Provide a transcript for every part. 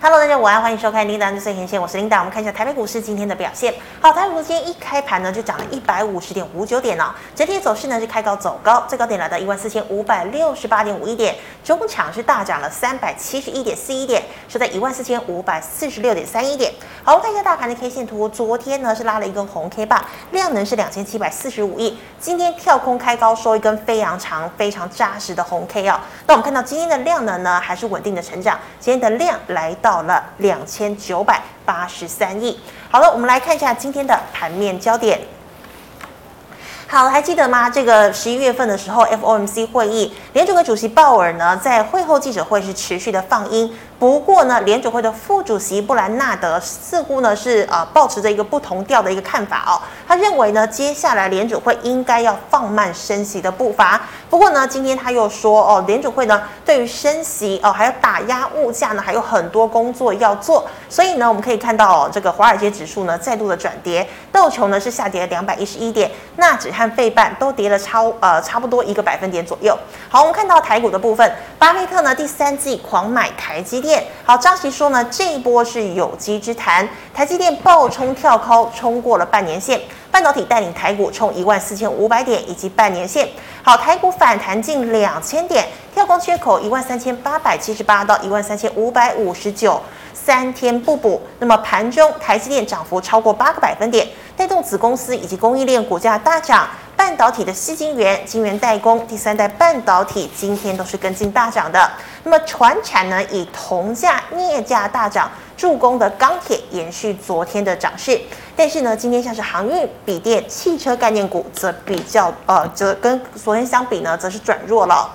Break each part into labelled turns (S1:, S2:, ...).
S1: Hello，大家午安，欢迎收看《琳达的最前线》，我是琳达。我们看一下台北股市今天的表现。好，台北股市今天一开盘呢，就涨了一百五十点五九点哦。整体走势呢是开高走高，最高点来到一万四千五百六十八点五一点，中场是大涨了三百七十一点四一点，收在一万四千五百四十六点三一点。好，我们看一下大盘的 K 线图，昨天呢是拉了一根红 K 棒，量能是两千七百四十五亿，今天跳空开高收一根非常长、非常扎实的红 K 哦。那我们看到今天的量能呢还是稳定的成长，今天的量来到。到了两千九百八十三亿。好了，我们来看一下今天的盘面焦点。好，还记得吗？这个十一月份的时候，FOMC 会议，联储会主席鲍尔呢在会后记者会是持续的放音。不过呢，联准会的副主席布兰纳德似乎呢是呃抱持着一个不同调的一个看法哦。他认为呢，接下来联准会应该要放慢升息的步伐。不过呢，今天他又说哦，联准会呢对于升息哦，还有打压物价呢，还有很多工作要做。所以呢，我们可以看到哦，这个华尔街指数呢再度的转跌，道琼呢是下跌了两百一十一点，纳指和费半都跌了超呃差不多一个百分点左右。好，我们看到台股的部分，巴菲特呢第三季狂买台积电。好，张琦说呢，这一波是有机之谈，台积电暴冲跳高，冲过了半年线，半导体带领台股冲一万四千五百点以及半年线。好，台股反弹近两千点，跳空缺口一万三千八百七十八到一万三千五百五十九，三天不补。那么盘中台积电涨幅超过八个百分点，带动子公司以及供应链股价大涨。半导体的吸金源、晶圆代工、第三代半导体今天都是跟进大涨的。那么船产呢，以铜价、镍价大涨助攻的钢铁延续昨天的涨势，但是呢，今天像是航运、笔电、汽车概念股则比较呃，则跟昨天相比呢，则是转弱了。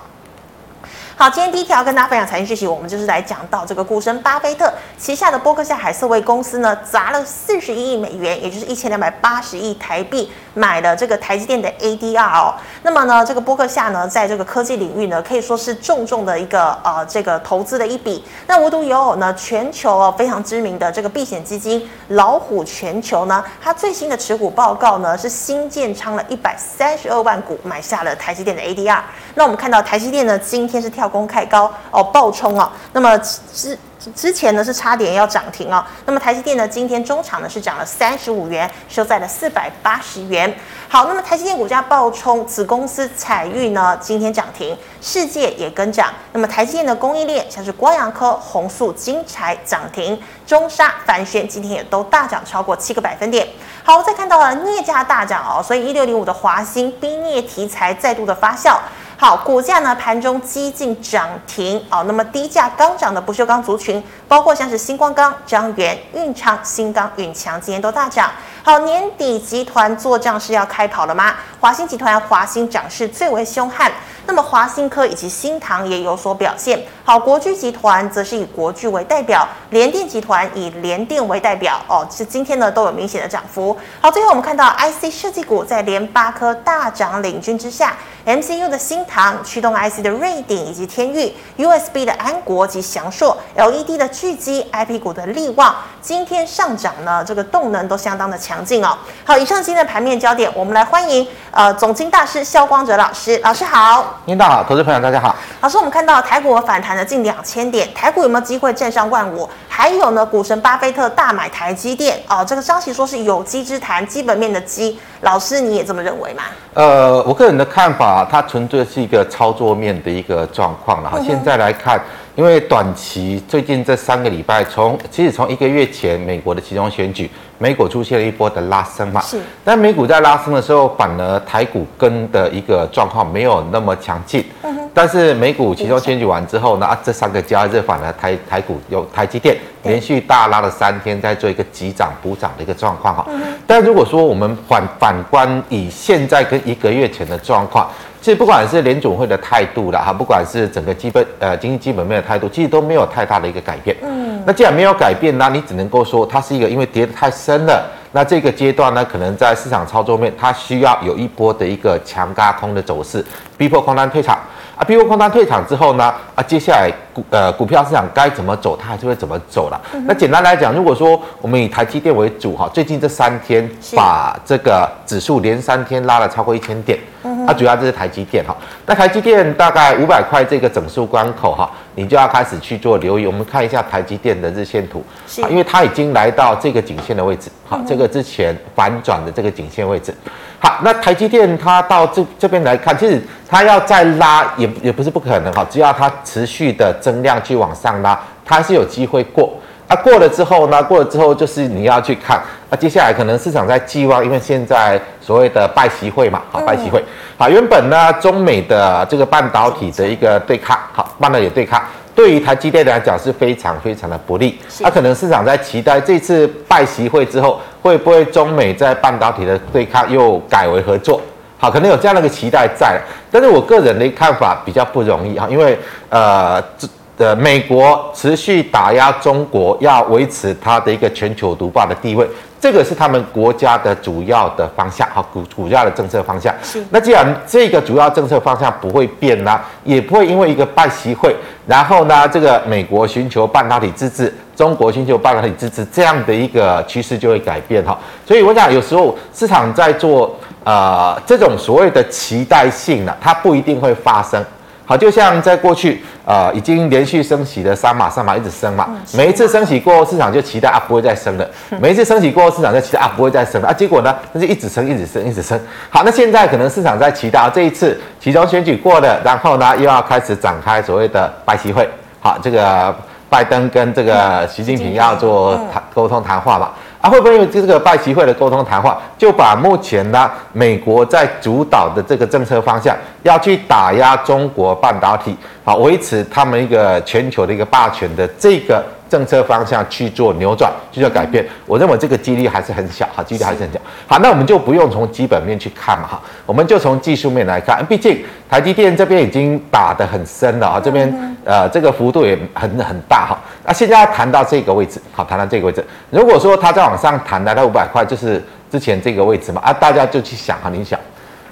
S1: 好，今天第一条跟大家分享财经讯息，我们就是来讲到这个股神巴菲特旗下的波克夏海瑟威公司呢，砸了四十一亿美元，也就是一千两百八十亿台币，买了这个台积电的 ADR 哦。那么呢，这个波克夏呢，在这个科技领域呢，可以说是重重的一个呃这个投资的一笔。那无独有偶呢，全球哦非常知名的这个避险基金老虎全球呢，它最新的持股报告呢，是新建仓了一百三十二万股，买下了台积电的 ADR。那我们看到台积电呢，今天是跳。空开高哦，暴冲哦，那么之之前呢是差点要涨停哦，那么台积电呢今天中场呢是涨了三十五元，收在了四百八十元。好，那么台积电股价暴冲，子公司彩玉呢今天涨停，世界也跟涨。那么台积电的供应链像是光阳科、弘塑、精材涨停，中砂、帆宣今天也都大涨超过七个百分点。好，再看到了镍价大涨哦，所以一六零五的华兴冰镍题材再度的发酵。好，股价呢盘中几近涨停哦。那么低价刚涨的不锈钢族群，包括像是星光钢、张元、运昌、新钢、运强，今天都大涨。好，年底集团做账是要开跑了吗？华兴集团、华兴涨势最为凶悍。那么华兴科以及新唐也有所表现。好，国巨集团则是以国巨为代表，联电集团以联电为代表。哦，是今天呢都有明显的涨幅。好，最后我们看到 IC 设计股在联发科大涨领军之下，MCU 的新唐驱动 IC 的瑞鼎以及天域，USB 的安国及祥硕，LED 的聚积，IP 股的力旺，今天上涨呢，这个动能都相当的强劲哦。好，以上今天的盘面焦点，我们来欢迎呃总经大师肖光哲老师，老师好。
S2: 领导好，投资朋友大家好。
S1: 老师，我们看到台股反弹了近两千点，台股有没有机会站上万五？还有呢，股神巴菲特大买台积电哦，这个消息说是有机之谈，基本面的基，老师你也这么认为吗？
S2: 呃，我个人的看法，它纯粹是一个操作面的一个状况。然后现在来看，因为短期最近这三个礼拜，从其实从一个月前美国的期中选举。美股出现了一波的拉升嘛，是，但美股在拉升的时候，反而台股跟的一个状况没有那么强劲。嗯哼。但是美股其中选举完之后呢，啊，这三个交易日反而台台股有台积电连续大拉了三天，在做一个急涨补涨的一个状况哈。嗯。但如果说我们反反观以现在跟一个月前的状况。其实不管是联总会的态度啦，哈，不管是整个基本呃经济基本面的态度，其实都没有太大的一个改变。嗯，那既然没有改变，那你只能够说它是一个因为跌得太深了。那这个阶段呢，可能在市场操作面，它需要有一波的一个强加空的走势，逼迫空单退场。啊，逼迫空单退场之后呢，啊，接下来股呃股票市场该怎么走，它还是会怎么走了。嗯、那简单来讲，如果说我们以台积电为主哈，最近这三天把这个指数连三天拉了超过一千点。那主要就是台积电哈。那台积电大概五百块这个整数关口哈，你就要开始去做留意。我们看一下台积电的日线图，啊，因为它已经来到这个颈线的位置，好，这个之前反转的这个颈线位置。好，那台积电它到这这边来看，其实它要再拉也也不是不可能哈，只要它持续的增量去往上拉，它是有机会过。啊，过了之后呢，过了之后就是你要去看，那接下来可能市场在寄望，因为现在所谓的拜习会嘛，好，拜习会，好，原本呢中美的这个半导体的一个对抗，好，半导体对抗。对于台积电来讲是非常非常的不利，那、啊、可能市场在期待这次拜习会之后，会不会中美在半导体的对抗又改为合作？好，可能有这样的一个期待在，但是我个人的看法比较不容易啊，因为呃，这呃美国持续打压中国，要维持它的一个全球独霸的地位。这个是他们国家的主要的方向，好，主主要的政策方向。是。那既然这个主要政策方向不会变呢，也不会因为一个拜习会，然后呢，这个美国寻求半导体自治，中国寻求半导体自治，这样的一个趋势就会改变哈。所以我想，有时候市场在做呃这种所谓的期待性呢，它不一定会发生。好，就像在过去，呃，已经连续升息的三码，三码一直升嘛。每一次升息过后，市场就期待啊，不会再升了。每一次升息过后，市场就期待啊，不会再升了啊。结果呢，那就一直升，一直升，一直升。好，那现在可能市场在期待啊，这一次其中选举过了，然后呢，又要开始展开所谓的拜习会。好，这个拜登跟这个习近平要做谈沟通谈话嘛。啊，会不会因为这个拜习会的沟通谈话，就把目前呢美国在主导的这个政策方向，要去打压中国半导体，啊，维持他们一个全球的一个霸权的这个政策方向去做扭转，去做改变，我认为这个几率还是很小，哈，几率还是很小。好，那我们就不用从基本面去看嘛，哈，我们就从技术面来看。毕竟台积电这边已经打得很深了啊，这边呃这个幅度也很很大哈。那现在要谈到这个位置，好，谈到这个位置，如果说它再往上弹来到五百块，就是之前这个位置嘛，啊，大家就去想哈，你想，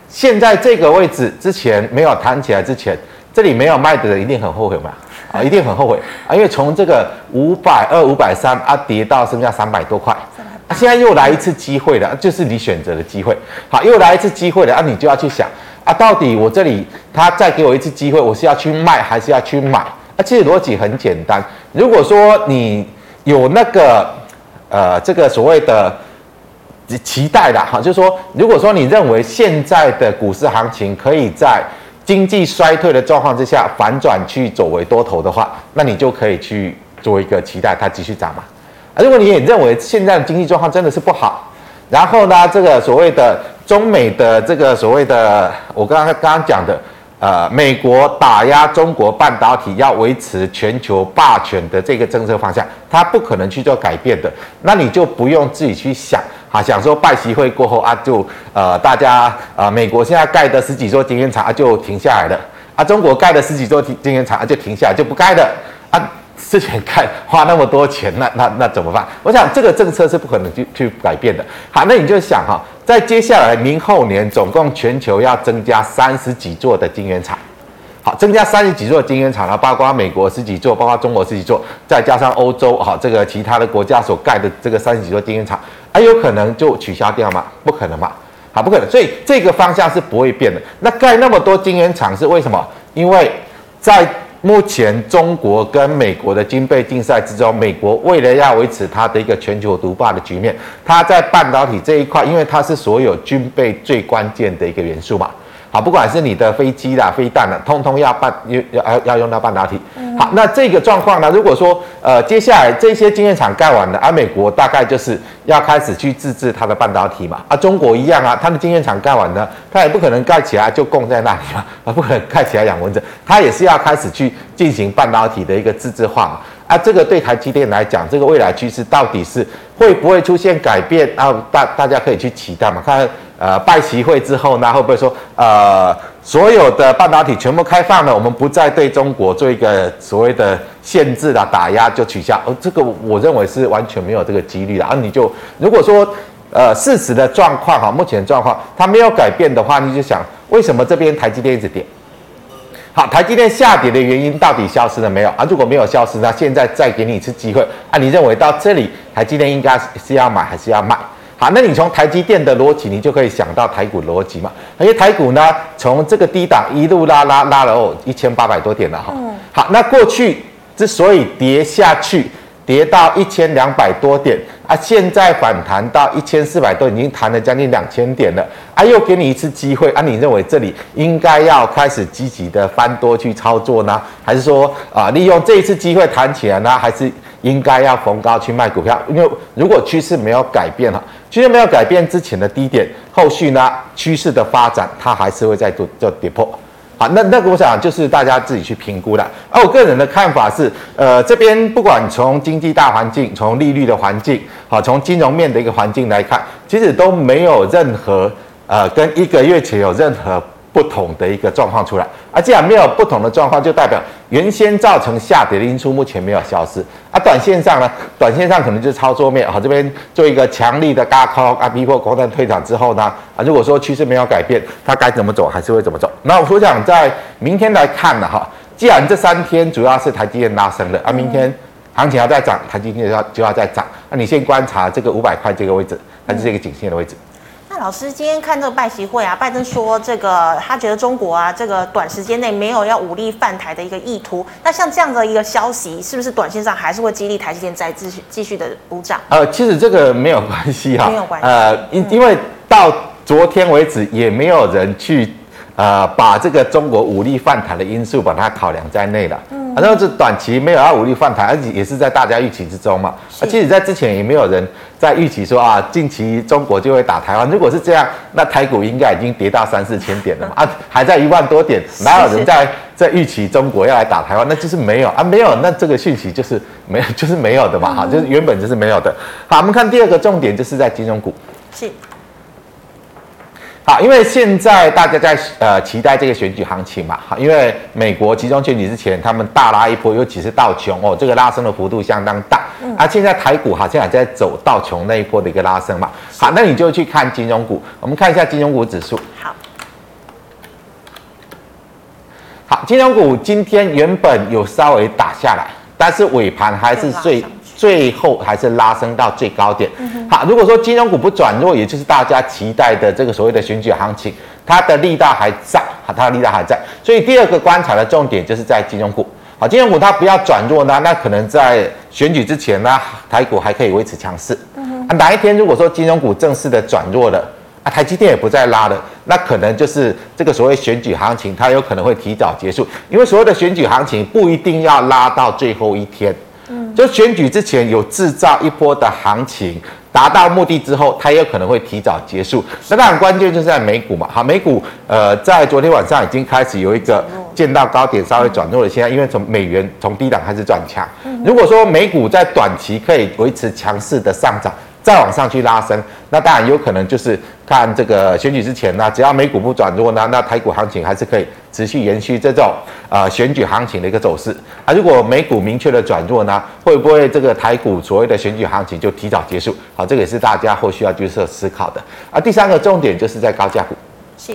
S2: 现在这个位置之前没有弹起来之前，这里没有卖的人一定很后悔嘛。啊，一定很后悔啊！因为从这个五百二、五百三啊，跌到剩下三百多块，啊，现在又来一次机会了，就是你选择的机会。好，又来一次机会了啊，你就要去想啊，到底我这里他再给我一次机会，我是要去卖还是要去买？啊，其实逻辑很简单，如果说你有那个呃这个所谓的期待的哈，就是说，如果说你认为现在的股市行情可以在经济衰退的状况之下，反转去走为多头的话，那你就可以去做一个期待，它继续涨嘛。啊，如果你也认为现在的经济状况真的是不好，然后呢，这个所谓的中美的这个所谓的我刚刚刚刚讲的，呃，美国打压中国半导体要维持全球霸权的这个政策方向，它不可能去做改变的，那你就不用自己去想。啊，想说拜习会过后啊，就呃大家啊、呃，美国现在盖的十几座晶圆厂就停下来了啊，中国盖的十几座晶晶圆厂就停下来就不盖了啊，之前盖花那么多钱，那那那怎么办？我想这个政策是不可能去去改变的。好，那你就想哈，在接下来明后年，总共全球要增加三十几座的晶圆厂。好，增加三十几座晶圆厂了，包括美国十几座，包括中国十几座，再加上欧洲，哈，这个其他的国家所盖的这个三十几座晶圆厂，还有可能就取消掉吗？不可能嘛，好，不可能。所以这个方向是不会变的。那盖那么多晶圆厂是为什么？因为在目前中国跟美国的军备竞赛之中，美国为了要维持它的一个全球独霸的局面，它在半导体这一块，因为它是所有军备最关键的一个元素嘛。好，不管是你的飞机啦、飞弹啦，通通要半要要要用到半导体。好，那这个状况呢？如果说呃接下来这些晶圆厂盖完了，而、啊、美国大概就是要开始去自制它的半导体嘛。啊，中国一样啊，它的晶圆厂盖完了，它也不可能盖起来就供在那里嘛，啊，不可能盖起来养蚊子，它也是要开始去进行半导体的一个自制化嘛。啊，这个对台积电来讲，这个未来趋势到底是会不会出现改变？啊，大大家可以去期待嘛，看。呃，拜习会之后呢，会不会说，呃，所有的半导体全部开放了，我们不再对中国做一个所谓的限制啦、打压就取消？哦，这个我认为是完全没有这个几率的。啊，你就如果说，呃，事实的状况哈，目前状况它没有改变的话，你就想，为什么这边台积电一直跌？好，台积电下跌的原因到底消失了没有啊？如果没有消失，那现在再给你一次机会啊？你认为到这里台积电应该是要买还是要卖？好，那你从台积电的逻辑，你就可以想到台股逻辑嘛。因为台股呢，从这个低档一路拉拉拉了哦，一千八百多点了哈。好，那过去之所以跌下去。跌到一千两百多点啊，现在反弹到一千四百多，已经弹了将近两千点了啊，又给你一次机会啊，你认为这里应该要开始积极的翻多去操作呢，还是说啊，利用这一次机会弹起来呢，还是应该要逢高去卖股票？因为如果趋势没有改变哈，趋势没有改变之前的低点，后续呢趋势的发展，它还是会再做做跌破。好，那那个我想就是大家自己去评估的。而我个人的看法是，呃，这边不管从经济大环境、从利率的环境，好，从金融面的一个环境来看，其实都没有任何呃跟一个月前有任何。不同的一个状况出来，啊，既然没有不同的状况，就代表原先造成下跌的因素目前没有消失。啊，短线上呢，短线上可能就是操作面，好，这边做一个强力的轧空啊，逼迫空单退场之后呢，啊，如果说趋势没有改变，它该怎么走还是会怎么走。那我想在明天来看呢，哈，既然这三天主要是台积电拉升的，啊，明天行情要再涨，台积电就要就要再涨，那你先观察这个五百块这个位置，它是这个颈线的位置。
S1: 老师，今天看这个拜习会啊，拜登说这个他觉得中国啊，这个短时间内没有要武力犯台的一个意图。那像这样的一个消息，是不是短线上还是会激励台积电再继续继续的补涨？
S2: 呃，其实这个没有关系哈，
S1: 没有关系。
S2: 呃，因因为到昨天为止，也没有人去呃把这个中国武力犯台的因素把它考量在内了。嗯。反正是短期没有要武力犯台，而且也是在大家预期之中嘛。啊其实在之前也没有人在预期说啊，近期中国就会打台湾。如果是这样，那台股应该已经跌到三四千点了嘛。啊，还在一万多点，哪有人在在预期中国要来打台湾？那就是没有啊，没有，那这个讯息就是没有，就是没有的嘛。哈，就是原本就是没有的。好，我们看第二个重点，就是在金融股。是。好，因为现在大家在呃期待这个选举行情嘛，哈，因为美国集中选举之前，他们大拉一波，尤其是道琼哦，这个拉升的幅度相当大。嗯。啊，现在台股好像也在走道琼那一波的一个拉升嘛。好，那你就去看金融股，我们看一下金融股指数。好。好，金融股今天原本有稍微打下来，但是尾盘还是最。最后还是拉升到最高点。好，如果说金融股不转弱，也就是大家期待的这个所谓的选举行情，它的力道还在，好，它的力道还在。所以第二个观察的重点就是在金融股。好，金融股它不要转弱呢，那可能在选举之前呢，台股还可以维持强势。啊，哪一天如果说金融股正式的转弱了，啊，台积电也不再拉了，那可能就是这个所谓选举行情，它有可能会提早结束，因为所谓的选举行情不一定要拉到最后一天。就选举之前有制造一波的行情，达到目的之后，它也有可能会提早结束。那当然关键就是在美股嘛，好，美股呃在昨天晚上已经开始有一个见到高点稍微转弱了，现在因为从美元从低档开始转强。如果说美股在短期可以维持强势的上涨，再往上去拉升，那当然有可能就是看这个选举之前呢，只要美股不转弱呢，那台股行情还是可以持续延续这种呃选举行情的一个走势啊。如果美股明确的转弱呢，会不会这个台股所谓的选举行情就提早结束？好，这个也是大家后续要去做思考的啊。第三个重点就是在高价股。是。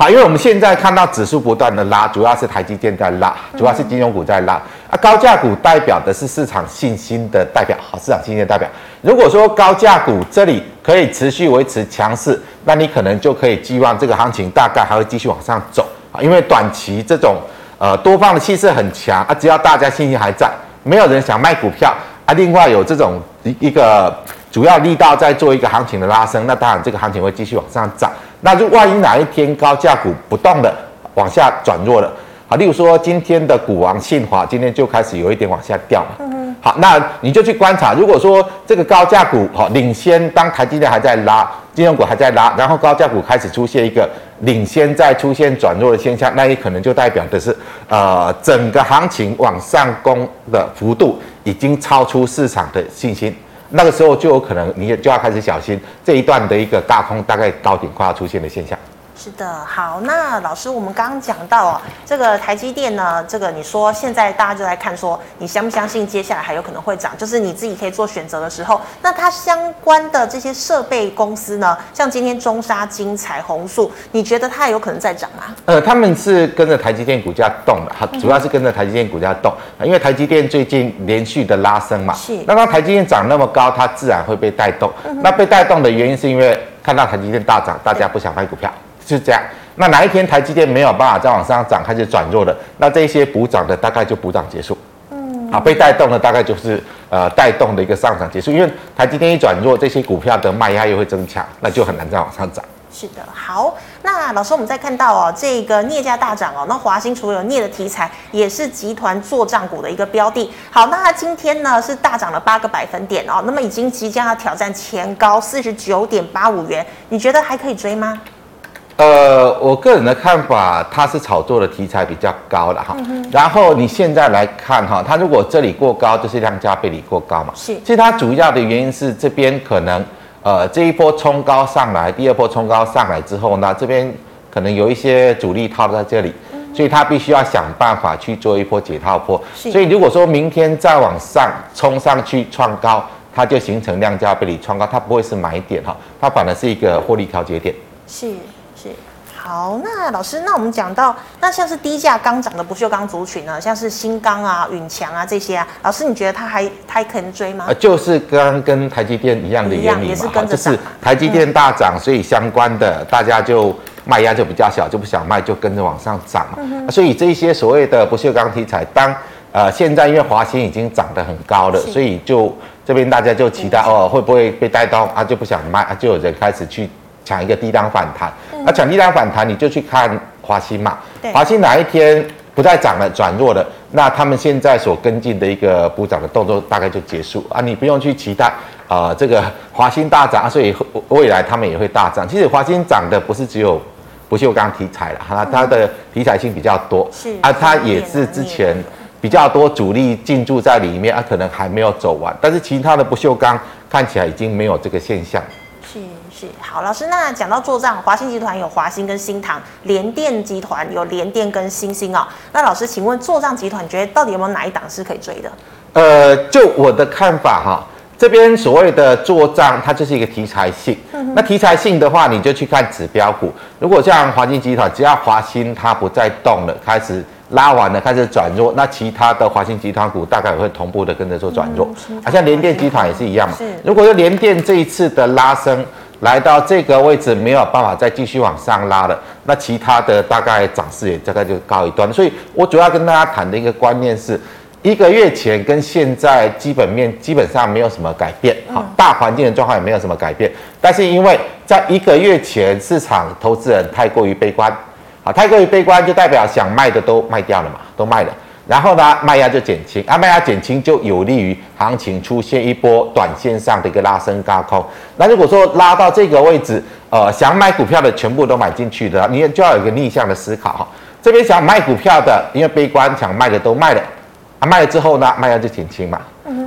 S2: 好，因为我们现在看到指数不断的拉，主要是台积电在拉，主要是金融股在拉。啊，高价股代表的是市场信心的代表，好，市场信心的代表。如果说高价股这里可以持续维持强势，那你可能就可以寄望这个行情大概还会继续往上走啊，因为短期这种呃多方的气势很强啊，只要大家信心还在，没有人想卖股票啊，另外有这种一一个主要力道在做一个行情的拉升，那当然这个行情会继续往上涨。那就万一哪一天高价股不动了，往下转弱了，好，例如说今天的股王信华今天就开始有一点往下掉嘛。嗯。好，那你就去观察，如果说这个高价股好领先，当台积电还在拉，金融股还在拉，然后高价股开始出现一个领先再出现转弱的现象，那也可能就代表的是，呃，整个行情往上攻的幅度已经超出市场的信心。那个时候就有可能，你也就要开始小心这一段的一个大空，大概到顶快要出现的现象。
S1: 是的，好，那老师，我们刚刚讲到哦，这个台积电呢，这个你说现在大家就在看说，你相不相信接下来还有可能会涨？就是你自己可以做选择的时候，那它相关的这些设备公司呢，像今天中沙金彩虹树，你觉得它有可能再涨吗？
S2: 呃，他们是跟着台积电股价动的，哈，主要是跟着台积电股价动，因为台积电最近连续的拉升嘛，
S1: 是，
S2: 那当台积电涨那么高，它自然会被带动。那被带动的原因是因为看到台积电大涨，大家不想卖股票。是这样，那哪一天台积电没有办法再往上涨，开始转弱了，那这些补涨的大概就补涨结束，嗯，啊，被带动的大概就是呃带动的一个上涨结束，因为台积电一转弱，这些股票的卖压又会增强，那就很难再往上涨。
S1: 是的，好，那老师，我们再看到哦，这个镍价大涨哦，那华兴除了有镍的题材，也是集团做账股的一个标的。好，那它今天呢是大涨了八个百分点哦，那么已经即将要挑战前高四十九点八五元，你觉得还可以追吗？
S2: 呃，我个人的看法，它是炒作的题材比较高了哈。嗯、然后你现在来看哈，它如果这里过高，就是量价背离过高嘛。
S1: 是。
S2: 其实它主要的原因是这边可能，呃，这一波冲高上来，第二波冲高上来之后呢，这边可能有一些主力套在这里，嗯、所以它必须要想办法去做一波解套波。是。所以如果说明天再往上冲上去创高，它就形成量价背离创高，它不会是买点哈，它反而是一个获利调节点。
S1: 是。是，好，那老师，那我们讲到，那像是低价刚涨的不锈钢族群呢，像是新钢啊、允强啊这些啊，老师你觉得它还它还可能追吗？
S2: 呃，就是刚刚跟台积电一样的原理嘛，
S1: 也是跟着涨，
S2: 就是台积电大涨，嗯、所以相关的大家就卖压就比较小，就不想卖，就跟着往上涨嘛。所以这些所谓的不锈钢题材，当呃现在因为华兴已经涨得很高了，所以就这边大家就期待哦，会不会被带动啊？就不想卖啊，就有人开始去。抢一个低档反弹，那抢低档反弹，你就去看华兴嘛。华兴哪一天不再涨了，转弱了，那他们现在所跟进的一个补涨的动作大概就结束啊。你不用去期待啊、呃，这个华兴大涨，所以未来他们也会大涨。其实华兴涨的不是只有不锈钢题材了，哈，它的题材性比较多，是啊，它也是之前比较多主力进驻在里面啊，可能还没有走完，但是其他的不锈钢看起来已经没有这个现象。
S1: 是。是好，老师，那讲到做账，华兴集团有华兴跟新唐，联电集团有联电跟新兴啊。那老师，请问做账集团，你觉得到底有没有哪一档是可以追的？
S2: 呃，就我的看法哈，这边所谓的做账，它就是一个题材性。嗯、那题材性的话，你就去看指标股。如果像华兴集团，只要华兴它不再动了，开始拉完了，开始转弱，那其他的华兴集团股大概也会同步的跟着做转弱。嗯、啊，像联电集团也是一样嘛。是如果说联电这一次的拉升，来到这个位置没有办法再继续往上拉了，那其他的大概涨势也大概就告一段。所以我主要跟大家谈的一个观念是，一个月前跟现在基本面基本上没有什么改变，好，大环境的状况也没有什么改变。但是因为在一个月前市场投资人太过于悲观，好，太过于悲观就代表想卖的都卖掉了嘛，都卖了。然后呢，卖压就减轻，啊，卖压减轻就有利于行情出现一波短线上的一个拉升高空。那如果说拉到这个位置，呃，想买股票的全部都买进去的，你就要有一个逆向的思考哈。这边想卖股票的，因为悲观想卖的都卖了，啊，卖了之后呢，卖压就减轻嘛，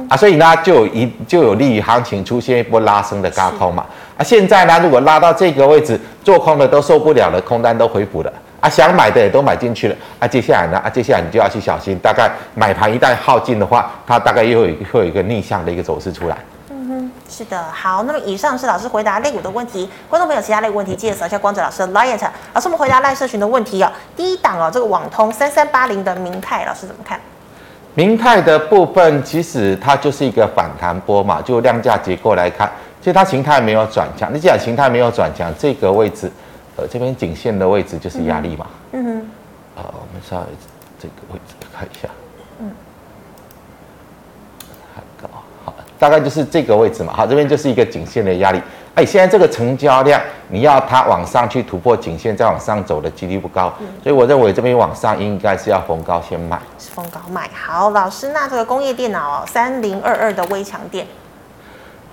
S2: 啊，所以呢就有一就有利于行情出现一波拉升的高空嘛。啊，现在呢，如果拉到这个位置，做空的都受不了了，空单都回补了。啊，想买的也都买进去了。啊，接下来呢？啊，接下来你就要去小心。大概买盘一旦耗尽的话，它大概又会会有一个逆向的一个走势出来。
S1: 嗯哼，是的。好，那么以上是老师回答类股的问题。观众朋友，其他类股问题记得扫一下光子老师的 LINE。老师，我们回答赖社群的问题哦。第一档哦，这个网通三三八零的明泰，老师怎么看？
S2: 明泰的部分其实它就是一个反弹波嘛，就量价结构来看，其实它形态没有转强。你既然形态没有转强，这个位置。呃，这边颈线的位置就是压力嘛。嗯哼。呃，我们稍微这个位置看一下。嗯。很高，好，大概就是这个位置嘛。好，这边就是一个颈线的压力。哎，现在这个成交量，你要它往上去突破颈线，再往上走的几率不高。嗯。所以我认为这边往上应该是要逢高先卖。
S1: 是逢高卖。好，老师，那这个工业电脑哦，三零二二的微强电。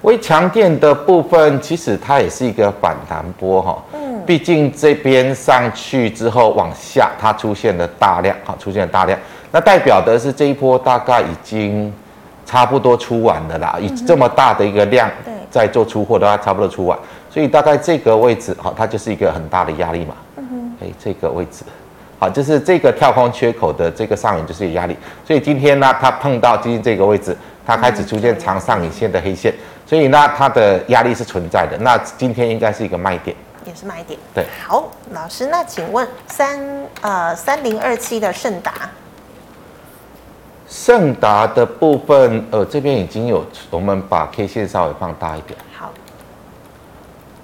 S2: 威强电的部分，其实它也是一个反弹波哈。嗯。毕竟这边上去之后往下，它出现了大量哈，出现了大量，那代表的是这一波大概已经差不多出完了啦。以这么大的一个量在做出货的话，差不多出完。所以大概这个位置哈，它就是一个很大的压力嘛。嗯哎，这个位置，好，就是这个跳空缺口的这个上影就是有压力，所以今天呢，它碰到今天这个位置，它开始出现长上影线的黑线，所以那，它的压力是存在的。那今天应该是一个卖点，
S1: 也是卖点。
S2: 对，
S1: 好，老师，那请问三呃三零二七的盛达。
S2: 盛达的部分，呃，这边已经有，我们把 K 线稍微放大一点。
S1: 好，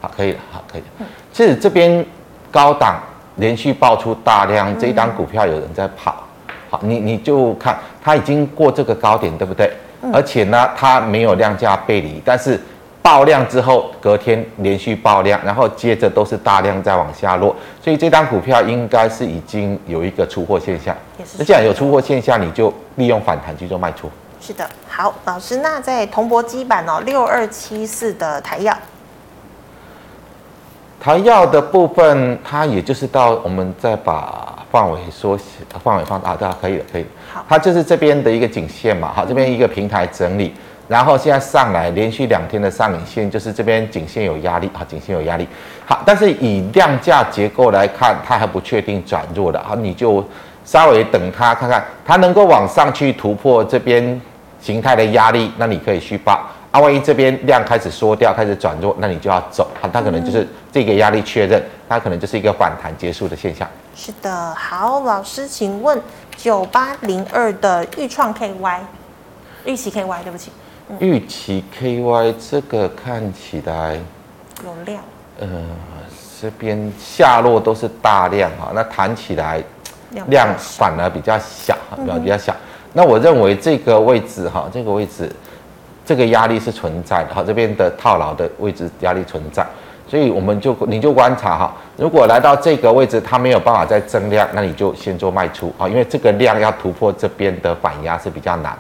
S2: 好，可以了，好，可以。嗯，其实这边高档连续爆出大量，这一档股票有人在跑。好，你你就看它已经过这个高点，对不对？而且呢，它没有量价背离，但是。爆量之后，隔天连续爆量，然后接着都是大量在往下落，所以这张股票应该是已经有一个出货现象。那既然有出货现象，你就利用反弹去做卖出。
S1: 是的，好，老师，那在铜箔基板哦，六二七四的台燿，
S2: 台燿的部分，它也就是到我们再把范围缩小，范围放大，对、啊可以了，可以。好，它就是这边的一个颈线嘛，好，这边一个平台整理。然后现在上来连续两天的上影线，就是这边颈线有压力啊，颈线有压力。好，但是以量价结构来看，它还不确定转弱的，好，你就稍微等它看看，它能够往上去突破这边形态的压力，那你可以续抱。啊，万一这边量开始缩掉，开始转弱，那你就要走。好，它可能就是这个压力确认，它可能就是一个反弹结束的现象。
S1: 是的，好，老师，请问九八零二的钰创 KY，预期 KY，对不起。
S2: 钰期 KY 这个看起来
S1: 有量，
S2: 呃，这边下落都是大量哈，那弹起来量反而比较小，比较比较小。那我认为这个位置哈，这个位置这个压力是存在的哈，这边的套牢的位置压力存在，所以我们就你就观察哈，如果来到这个位置它没有办法再增量，那你就先做卖出啊，因为这个量要突破这边的反压是比较难。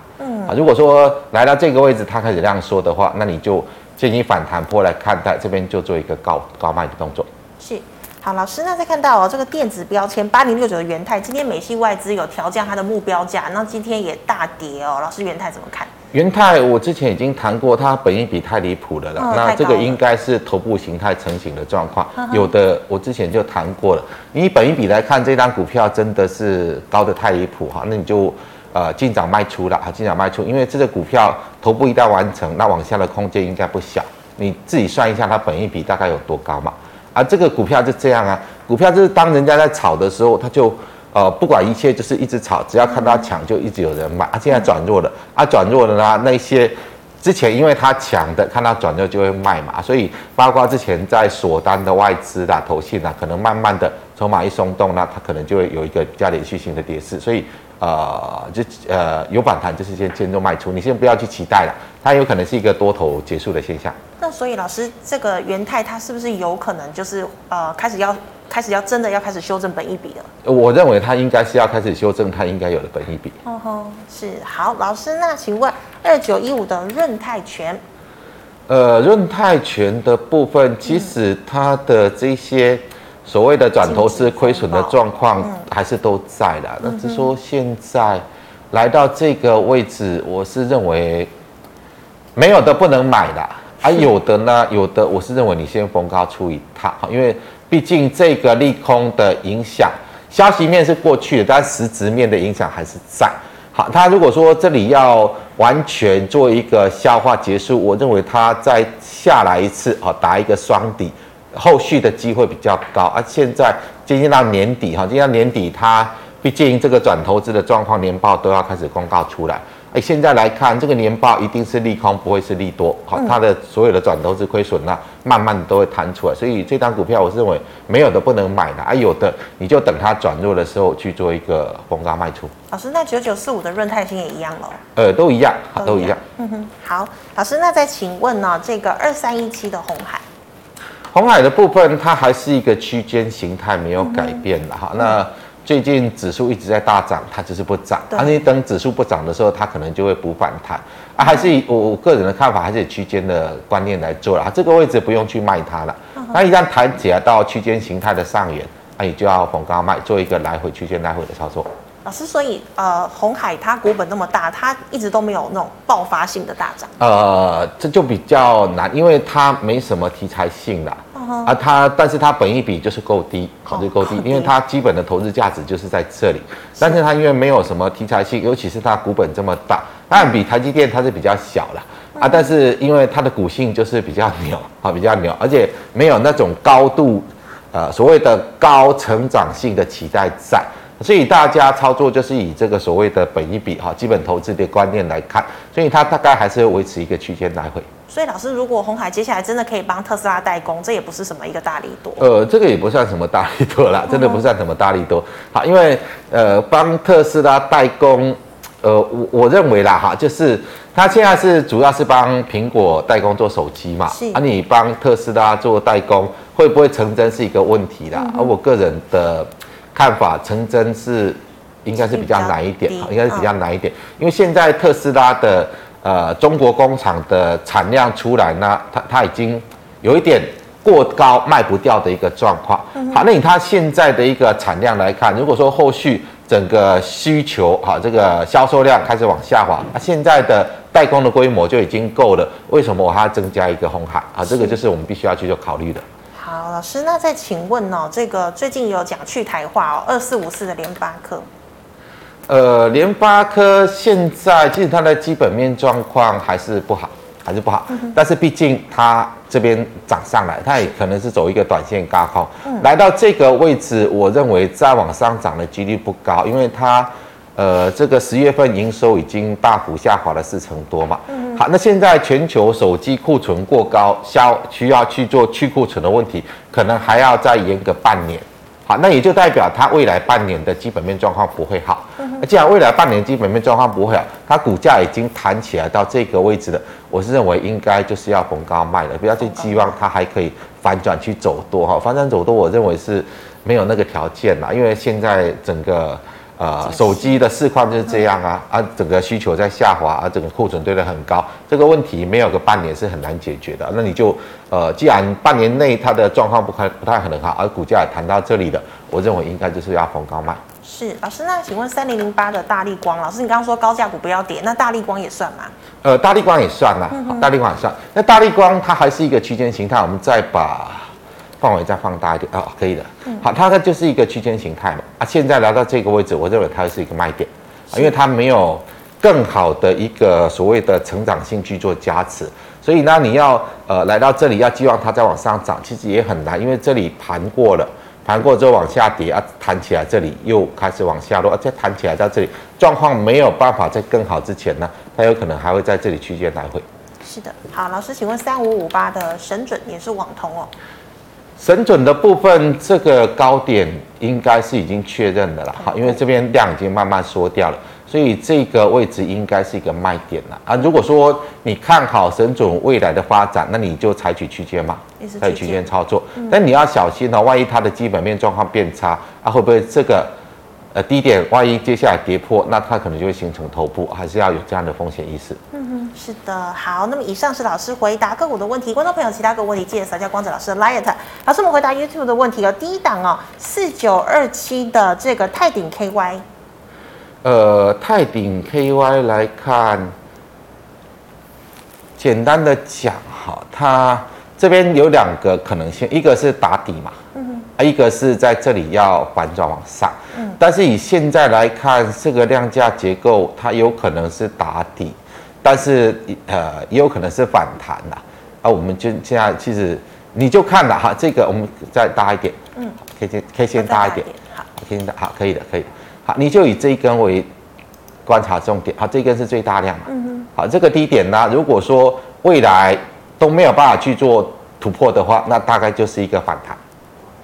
S2: 啊，如果说来到这个位置，它开始量缩的话，那你就建议反弹波来看待，这边就做一个高高卖的动作。
S1: 是，好，老师，那再看到哦，这个电子标签八零六九的元泰，今天美系外资有调降它的目标价，那今天也大跌哦。老师，元泰怎么看？
S2: 元泰，我之前已经谈过，它本益比太离谱了啦。哦、那这个应该是头部形态成型的状况，有的我之前就谈过了。你以本益比来看，这张股票真的是高的太离谱哈，那你就。呃，尽早卖出了啊，尽早卖出，因为这个股票头部一旦完成，那往下的空间应该不小。你自己算一下，它本益比大概有多高嘛？啊，这个股票就这样啊，股票就是当人家在炒的时候，它就呃不管一切，就是一直炒，只要看到强就一直有人买。啊，现在转弱了，啊，转弱了呢，那些之前因为它强的，看到转弱就会卖嘛，所以包括之前在锁单的外资啦、投信啊，可能慢慢的筹码一松动，那它可能就会有一个比较连续性的跌势，所以。呃，就呃有反弹，就是先先做卖出，你先不要去期待了，它有可能是一个多头结束的现象。
S1: 那所以老师，这个元泰它是不是有可能就是呃开始要开始要真的要开始修正本益比了？
S2: 我认为它应该是要开始修正它应该有的本益比。
S1: 哦吼，是好，老师，那请问二九一五的润泰全，
S2: 呃，润泰全的部分，其实它的这些。所谓的转投资亏损的状况还是都在的，那只是说现在来到这个位置，我是认为没有的不能买的，而有的呢，有的我是认为你先逢高出一趟，因为毕竟这个利空的影响，消息面是过去的，但实质面的影响还是在。好，他如果说这里要完全做一个消化结束，我认为他再下来一次，好，打一个双底。后续的机会比较高，而、现在接近到年底哈，接近到年底，它毕竟这个转投资的状况，年报都要开始公告出来。哎，现在来看，这个年报一定是利空，不会是利多。好，它的所有的转投资亏损呢，慢慢的都会弹出来。所以这张股票，我是认为没有的不能买的，啊，有的你就等它转弱的时候去做一个逢高卖出。
S1: 老师，那九九四五的润泰新也一样喽？
S2: 呃，都一样，都一样。
S1: 嗯哼，好，老师，那再请问呢，这个二三一七的红海。
S2: 红海的部分，它还是一个区间形态，没有改变的哈。那最近指数一直在大涨，它只是不涨。而你等指数不涨的时候，它可能就会补反弹。啊，还是以我我个人的看法，还是以区间的观念来做了。这个位置不用去卖它了。那一旦弹起来到区间形态的上缘，那你就要逢高卖，做一个来回区间来回的操作。
S1: 老师，所以呃，红海它股本那么大，它一直都没有那种爆发性的大涨。
S2: 呃，这就比较难，因为它没什么题材性了。哦、啊，它但是它本益比就是够低，好，就够低，因为它基本的投资价值就是在这里，但是它因为没有什么题材性，尤其是它股本这么大，当然比台积电它是比较小了啊，但是因为它的股性就是比较 牛，啊，比较牛，而且没有那种高度，呃，所谓的高成长性的期待在。所以大家操作就是以这个所谓的本一比哈，基本投资的观念来看，所以它大概还是会维持一个区间来回。
S1: 所以老师，如果鸿海接下来真的可以帮特斯拉代工，这也不是什么一个大利多。
S2: 呃，这个也不算什么大利多啦，真的不算什么大利多。好，因为呃帮特斯拉代工，呃我我认为啦哈，就是他现在是主要是帮苹果代工做手机嘛，是啊，你帮特斯拉做代工会不会成真是一个问题啦。而我个人的。看法成真是应该是比较难一点，应该是比较难一点，因为现在特斯拉的呃中国工厂的产量出来呢，它它已经有一点过高卖不掉的一个状况。好，那以它现在的一个产量来看，如果说后续整个需求哈这个销售量开始往下滑，那现在的代工的规模就已经够了，为什么我还要增加一个红海啊？这个就是我们必须要去做考虑的。
S1: 好，老师，那再请问哦，这个最近有讲去台化哦，二四五四的联发科。
S2: 呃，联发科现在其实它的基本面状况还是不好，还是不好。嗯、但是毕竟它这边涨上来，它也可能是走一个短线高空，嗯、来到这个位置，我认为再往上涨的几率不高，因为它。呃，这个十月份营收已经大幅下滑了四成多嘛。嗯。好，那现在全球手机库存过高，消需要去做去库存的问题，可能还要再延个半年。好，那也就代表它未来半年的基本面状况不会好。嗯。那既然未来半年基本面状况不会好，它股价已经弹起来到这个位置了，我是认为应该就是要逢高卖了，不要去寄望它还可以反转去走多哈。反转走多，我认为是没有那个条件啦，因为现在整个。呃，手机的市况就是这样啊，啊，整个需求在下滑，啊，整个库存堆得很高，这个问题没有个半年是很难解决的。那你就，呃，既然半年内它的状况不太不太可能好，而股价也谈到这里了，我认为应该就是要逢高卖。
S1: 是老师，那请问三零零八的大立光，老师你刚刚说高价股不要跌，那大立光也算吗？
S2: 呃，大立光也算啦，嗯、大立光也算。那大立光它还是一个区间形态，我们再把。范围再放大一点啊、哦，可以的。好，它它就是一个区间形态嘛。啊，现在来到这个位置，我认为它是一个卖点，啊，因为它没有更好的一个所谓的成长性去做加持，所以呢，你要呃来到这里要寄望它再往上涨，其实也很难，因为这里盘过了，盘过之后往下跌啊，弹起来这里又开始往下落，啊，再弹起来到这里，状况没有办法在更好之前呢，它有可能还会在这里区间来回。
S1: 是的，好，老师，请问三五五八的神准也是网通哦。
S2: 神准的部分，这个高点应该是已经确认的了哈，因为这边量已经慢慢缩掉了，所以这个位置应该是一个卖点了啊。如果说你看好神准未来的发展，那你就采取区间嘛，采取区间操作。但你要小心哦，万一它的基本面状况变差啊，会不会这个？呃，低点万一接下来跌破，那它可能就会形成头部，还是要有这样的风险意识。
S1: 嗯哼，是的。好，那么以上是老师回答个股的问题，观众朋友其他个问题记得扫下光子老师的 liet。老师，我们回答 YouTube 的问题哦。第一档哦，四九二七的这个泰鼎 KY。
S2: 呃，泰鼎 KY 来看，简单的讲哈，它这边有两个可能性，一个是打底嘛。一个是在这里要反转往上，嗯，但是以现在来看，这个量价结构它有可能是打底，但是呃也有可能是反弹啦。啊，我们就现在其实你就看了哈，这个我们再大一点，嗯，可以先可以先大一点，好，可以好，可以的，可以，好，你就以这一根为观察重点，好，这一根是最大量嘛，嗯哼，好，这个低点呢，如果说未来都没有办法去做突破的话，那大概就是一个反弹。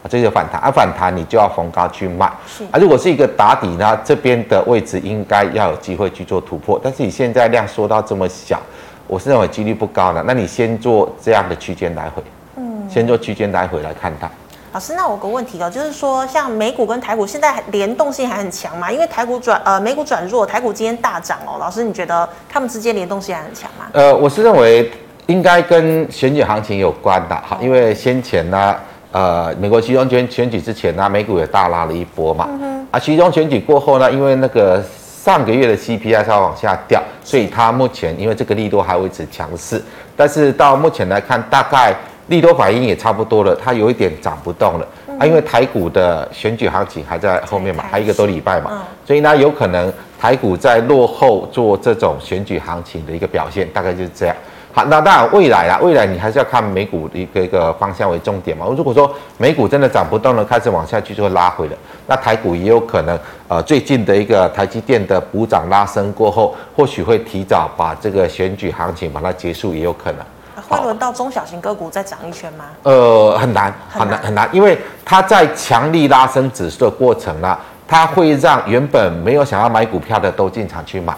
S2: 啊，这就反弹，啊，反弹你就要逢高去卖。是啊，如果是一个打底呢，这边的位置应该要有机会去做突破。但是你现在量缩到这么小，我是认为几率不高的。那你先做这样的区间来回，嗯，先做区间来回来看它。
S1: 老师，那我有个问题哦，就是说像美股跟台股现在联动性还很强吗？因为台股转呃美股转弱，台股今天大涨哦。老师，你觉得他们之间联动性还很强吗？
S2: 呃，我是认为应该跟选举行情有关的哈，因为先前呢。呃，美国期中选选举之前呢，美股也大拉了一波嘛。嗯、啊，其中选举过后呢，因为那个上个月的 CPI 稍微往下掉，所以它目前因为这个利多还维持强势。但是到目前来看，大概利多反应也差不多了，它有一点涨不动了、嗯、啊，因为台股的选举行情还在后面嘛，还有一个多礼拜嘛，嗯、所以呢，有可能台股在落后做这种选举行情的一个表现，大概就是这样。好，那当然未来啦，未来你还是要看美股的一个一个方向为重点嘛。如果说美股真的涨不动了，开始往下去就会拉回了，那台股也有可能，呃，最近的一个台积电的补涨拉升过后，或许会提早把这个选举行情把它结束，也有可能。
S1: 会轮到中小型个股再涨一圈吗？
S2: 呃，很难，很难，很难，因为它在强力拉升指数的过程呢，它会让原本没有想要买股票的都进场去买，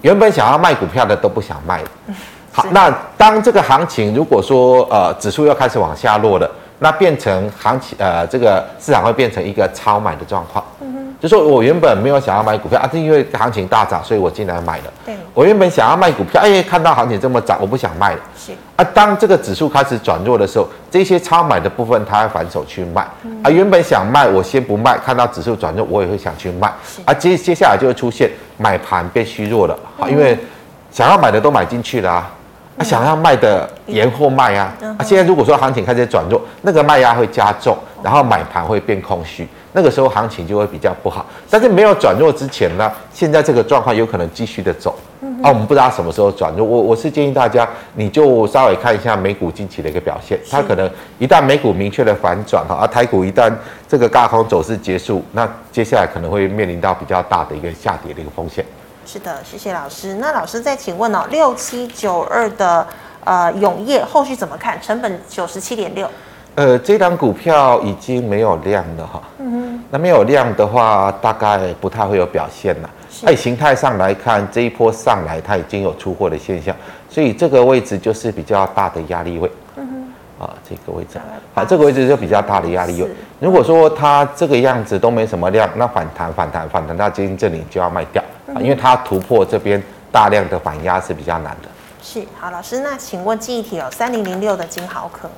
S2: 原本想要卖股票的都不想卖。好，那当这个行情如果说呃指数要开始往下落了，那变成行情呃这个市场会变成一个超买的状况。嗯就说我原本没有想要买股票啊，是因为行情大涨，所以我进来买了。对，我原本想要卖股票，哎，看到行情这么涨，我不想卖了。是啊，当这个指数开始转弱的时候，这些超买的部分，它会反手去卖。嗯、啊，原本想卖，我先不卖，看到指数转弱，我也会想去卖。是啊，接接下来就会出现买盘变虚弱了。啊、嗯，因为想要买的都买进去了啊，啊，想要卖的延后卖啊。啊，现在如果说行情开始转弱，那个卖压会加重，然后买盘会变空虚。那个时候行情就会比较不好，但是没有转弱之前呢，现在这个状况有可能继续的走，啊，我们不知道什么时候转弱。我我是建议大家，你就稍微看一下美股近期的一个表现，它可能一旦美股明确的反转哈，而台股一旦这个轧空走势结束，那接下来可能会面临到比较大的一个下跌的一个风险。
S1: 是的，谢谢老师。那老师再请问哦，六七九二的呃永业后续怎么看？成本九十七点六。
S2: 呃，这档股票已经没有量了哈。嗯哼。那没有量的话，大概不太会有表现了。是。哎，形态上来看，这一波上来它已经有出货的现象，所以这个位置就是比较大的压力位。嗯哼。啊，这个位置。好，这个位置就比较大的压力位。如果说它这个样子都没什么量，那反弹反弹反弹到接近这里就要卖掉啊，因为它突破这边大量的反压是比较难的。
S1: 是。好，老师，那请问记忆体有三零零六的金豪科。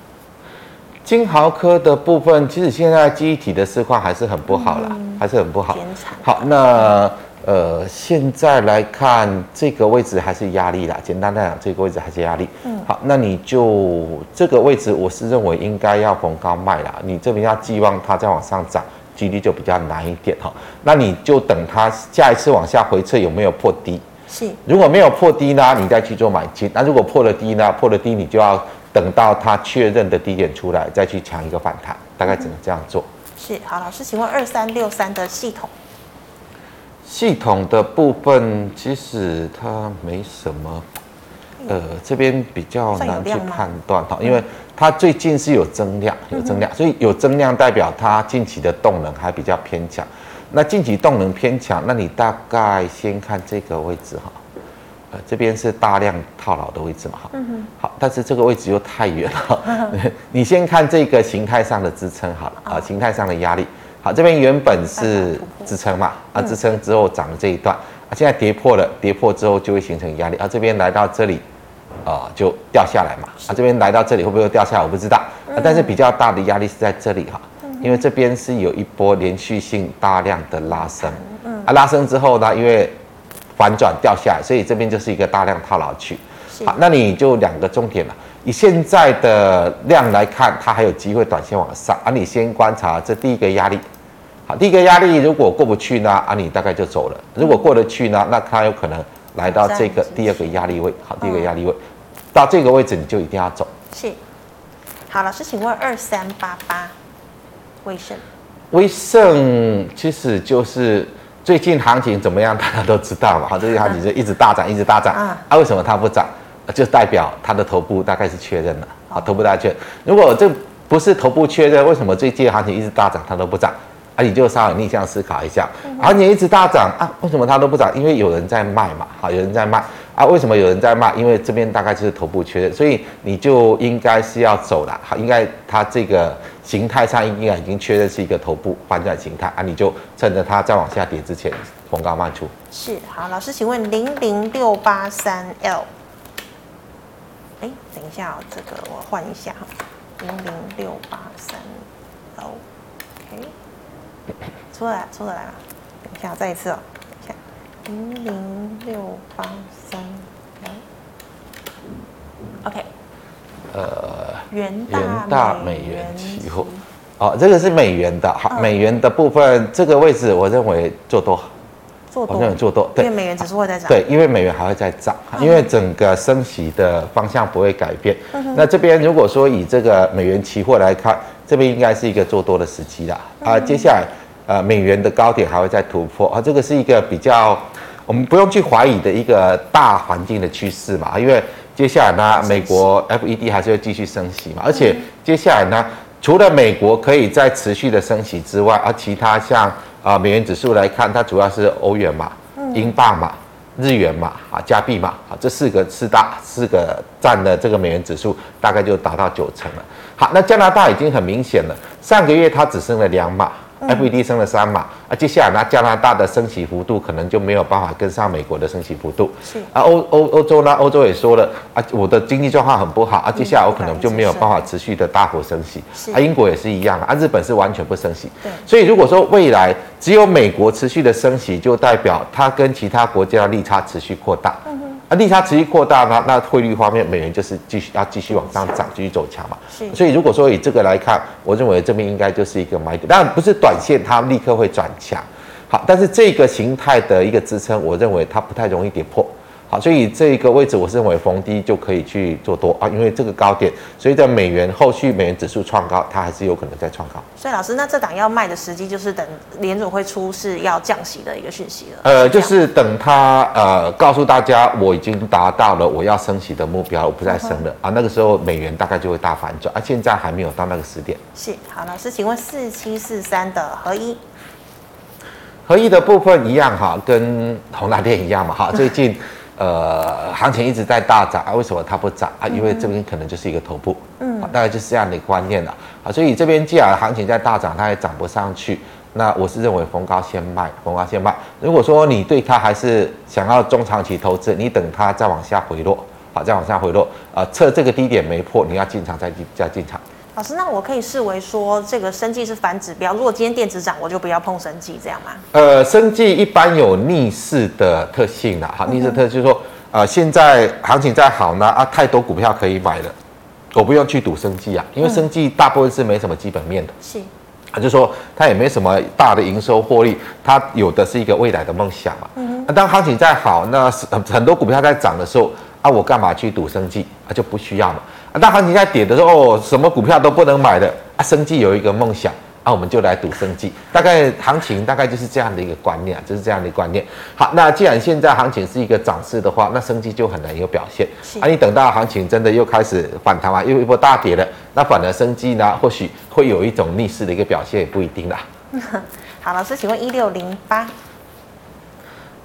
S2: 金豪科的部分，其实现在记忆体的市况还是很不好啦，嗯、还是很不好。好，那呃，现在来看这个位置还是压力啦。简单来讲，这个位置还是压力。嗯。好，那你就这个位置，我是认为应该要逢高卖啦。你这边要寄望它再往上涨，几率就比较难一点哈。那你就等它下一次往下回撤有没有破低？是。如果没有破低呢，你再去做买进。那如果破了低呢？破了低你就要。等到它确认的低点出来，再去抢一个反弹，大概只能这样做。
S1: 是，好，老师，请问二三六三的系统，
S2: 系统的部分其实它没什么，呃，这边比较难去判断哈，因为它最近是有增量，有增量，所以有增量代表它近期的动能还比较偏强。那近期动能偏强，那你大概先看这个位置哈。呃这边是大量套牢的位置嘛，哈，嗯好，但是这个位置又太远了，你先看这个形态上的支撑好了，啊，形态上的压力，好，这边原本是支撑嘛，啊，支撑之后涨了这一段，啊，现在跌破了，跌破之后就会形成压力，啊，这边来到这里，啊，就掉下来嘛，啊，这边来到这里会不会掉下来我不知道，啊，但是比较大的压力是在这里哈，因为这边是有一波连续性大量的拉升，啊，拉升之后呢，因为反转掉下来，所以这边就是一个大量套牢区。好，那你就两个重点了。以现在的量来看，它还有机会短线往上啊。你先观察这第一个压力。好，第一个压力如果过不去呢，啊，你大概就走了。如果过得去呢，那它有可能来到这个第二个压力位。好，第二个压力位到这个位置你就一定要走。
S1: 是。好，老师，请问二三八八，威盛。
S2: 威盛其实就是。最近行情怎么样？大家都知道嘛。好，最近行情就一直大涨，一直大涨。啊，为什么它不涨？就代表它的头部大概是确认了。好，头部大确认。如果这不是头部确认，为什么最近行情一直大涨，它都不涨？啊，你就稍微逆向思考一下。行情一直大涨啊，为什么它都不涨？因为有人在卖嘛。好，有人在卖啊。为什么有人在骂？因为这边大概就是头部确认，所以你就应该是要走了。好，应该它这个。形态上应该已经确认是一个头部反转形态啊，你就趁着它再往下跌之前逢高卖出。
S1: 是，好，老师，请问零零六八三 L，哎，等一下哦，这个我换一下哈，零零六八三 L，OK，出来，出得来吗？等一下，再一次哦，零零六八三来，OK，呃。元
S2: 元大美元期
S1: 货。
S2: 哦，这个是美元的，好，
S1: 嗯
S2: 美元的部分这个位置，我认为做多，
S1: 做多
S2: 我认为做多，对
S1: 因为美元指数会在涨。
S2: 对，因为美元还会再涨，因为整个升息的方向不会改变。
S1: 嗯
S2: 那这边如果说以这个美元期货来看，这边应该是一个做多的时机啦。啊，接下来呃美元的高点还会再突破啊，这个是一个比较我们不用去怀疑的一个大环境的趋势嘛，因为接下来呢，美国 FED 还是会继续升息嘛，而且接下来呢。除了美国可以再持续的升息之外，而其他像啊美元指数来看，它主要是欧元嘛、英镑嘛、日元嘛、啊加币嘛，啊这四个四大四个占的这个美元指数大概就达到九成了。好，那加拿大已经很明显了，上个月它只升了两码。FED 升了三码，啊，接下来呢，加拿大的升息幅度可能就没有办法跟上美国的升息幅度。
S1: 是
S2: 啊，欧欧欧洲呢，欧洲也说了啊，我的经济状况很不好啊，接下来我可能就没有办法持续的大幅升息。
S1: 是
S2: 啊，英国也是一样啊，日本是完全不升息。
S1: 对
S2: 所以如果说未来只有美国持续的升息，就代表它跟其他国家的利差持续扩大。啊，利差持续扩大呢，那汇率方面，美元就是继续要继续往上涨，继续走强嘛。
S1: 是
S2: 所以如果说以这个来看，我认为这边应该就是一个买点，当然不是短线它立刻会转强，好，但是这个形态的一个支撑，我认为它不太容易跌破。好，所以这个位置我是认为逢低就可以去做多啊，因为这个高点，所以在美元后续美元指数创高，它还是有可能再创高。
S1: 所以老师，那这档要卖的时机就是等联准会出示要降息的一个讯息了。
S2: 呃，就是等他呃告诉大家我已经达到了我要升息的目标，我不再升了、啊，那个时候美元大概就会大反转啊，现在还没有到那个时点。
S1: 是好，老师，请问四七四三的合一
S2: 合一的部分一样哈，跟宏达电一样嘛哈，最近呃行情一直在大涨啊，为什么它不涨啊？因为这边可能就是一个头部，嗯，大概就是这样的观念了啊。所以这边既然行情在大涨，它也涨不上去，那我是认为逢高先卖，逢高先卖。如果说你对它还是想要中长期投资，你等它再往下回落，好，再往下回落啊，测这个低点没破，你要进场再进再进场。
S1: 老师，那我可以视为说这个生技是反指标，如果今天电子涨，我就不要碰生技，这样吗？
S2: 呃，生技一般有逆势的特性啦，哈，逆势特性就是说，呃，现在行情再好呢，啊，太多股票可以买了，我不用去赌生技啊，因为生技大部分是没什么基本面的，
S1: 是
S2: 啊，就说它也没什么大的营收获利，它有的是一个未来的梦想嘛。嗯。那当行情再好，那很很多股票在涨的时候，啊，我干嘛去赌生技啊？就不需要嘛。啊，当行情在跌的时候，哦，什么股票都不能买的啊，生技有一个梦想。那、啊、我们就来赌生技，大概行情大概就是这样的一个观念，就是这样的观念。好，那既然现在行情是一个涨势的话，那生技就很难有表现。
S1: 是
S2: 啊，你等到行情真的又开始反弹完，又一波大跌了，那反而生技呢，或许会有一种逆势的一个表现，也不一定啦。
S1: 好，老师，请问一六零八，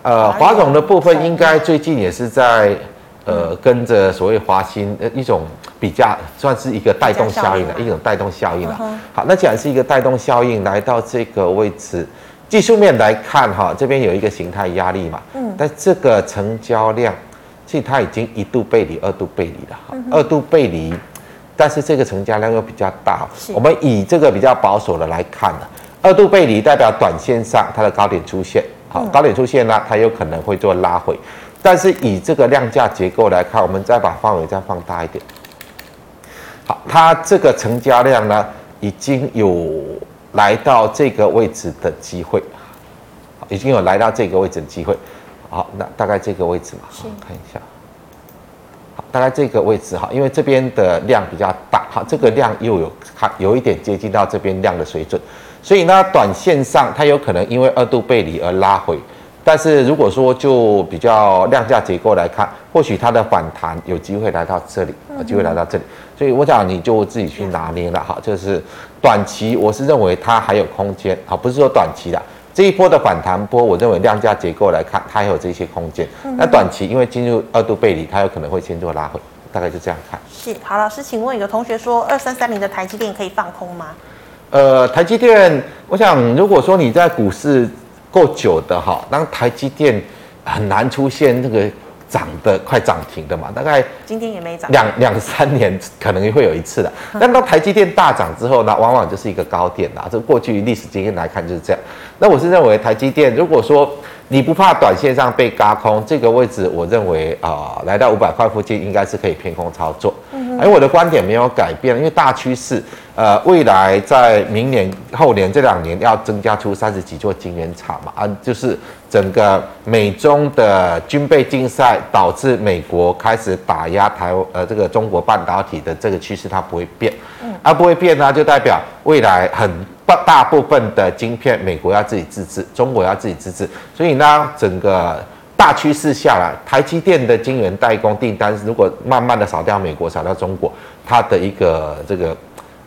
S2: 呃，华总的部分应该最近也是在呃跟着所谓华新呃一种。比较算是一个带动效应的一种带动效应了。好，那既然是一个带动效应，来到这个位置，技术面来看哈，这边有一个形态压力嘛。嗯。但这个成交量，其实它已经一度背离，二度背离了哈。二度背离，但是这个成交量又比较大。我们以这个比较保守的来看呢，二度背离代表短线上它的高点出现，好，高点出现呢，它有可能会做拉回。但是以这个量价结构来看，我们再把范围再放大一点。好，它这个成交量呢，已经有来到这个位置的机会，已经有来到这个位置的机会。好，那大概这个位置嘛，好，看一下。好，大概这个位置哈，因为这边的量比较大，哈，这个量又有看有一点接近到这边量的水准，所以呢，短线上它有可能因为二度背离而拉回。但是如果说就比较量价结构来看，或许它的反弹有机会来到这里，有机会来到这里，所以我想你就自己去拿捏了哈。就是短期我是认为它还有空间，好，不是说短期的这一波的反弹波，我认为量价结构来看它还有这些空间。那短期因为进入二度背离，它有可能会先做拉回，大概就这样看。
S1: 是，好，老师，请问有同学说二三三零的台积电可以放空吗？
S2: 呃，台积电，我想如果说你在股市。够久的哈，当台积电很难出现那个涨的快涨停的嘛，大概
S1: 今天也没涨，
S2: 两两三年可能会有一次的。但当台积电大涨之后呢，往往就是一个高点啦。这过去历史经验来看就是这样。那我是认为台积电，如果说你不怕短线上被嘎空，这个位置我认为啊、呃，来到五百块附近应该是可以偏空操作。嗯，而我的观点没有改变，因为大趋势，呃，未来在明年、后年这两年要增加出三十几座晶圆厂嘛，啊，就是整个美中的军备竞赛导致美国开始打压台呃这个中国半导体的这个趋势它不会变，嗯，而不会变呢，就代表未来很。大部分的晶片，美国要自己自制，中国要自己自制，所以呢，整个大趋势下来，台积电的晶圆代工订单如果慢慢的少掉美国，少掉中国，它的一个这个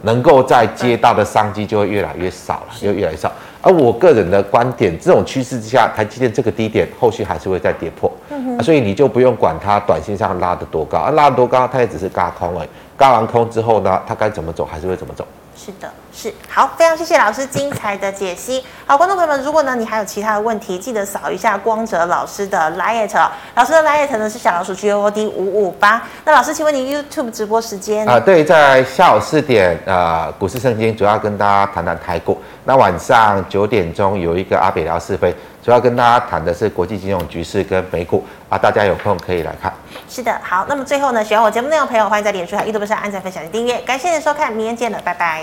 S2: 能够在接到的商机就会越来越少了，就越来越少。而我个人的观点，这种趋势之下，台积电这个低点后续还是会再跌破，嗯哼，所以你就不用管它短线上拉得多高，啊，拉得多高，它也只是嘎空而已，嘎完空之后呢，它该怎么走还是会怎么走。
S1: 是的，是好，非常谢谢老师精彩的解析。好，观众朋友们，如果呢你还有其他的问题，记得扫一下光泽老师的 liet，老师的 liet 呢是小老鼠 G O D 五五八。那老师，请问你 YouTube 直播时间？啊、
S2: 对，在下午四点，呃，股市圣经主要跟大家谈谈台股。那晚上九点钟有一个阿北聊是非，主要跟大家谈的是国际金融局势跟美股啊，大家有空可以来看。
S1: 是的，好，那么最后呢，喜欢我节目内容的朋友，欢迎在脸书和 YouTube 上按赞、分享及订阅。感谢您收看，明天见了，拜拜。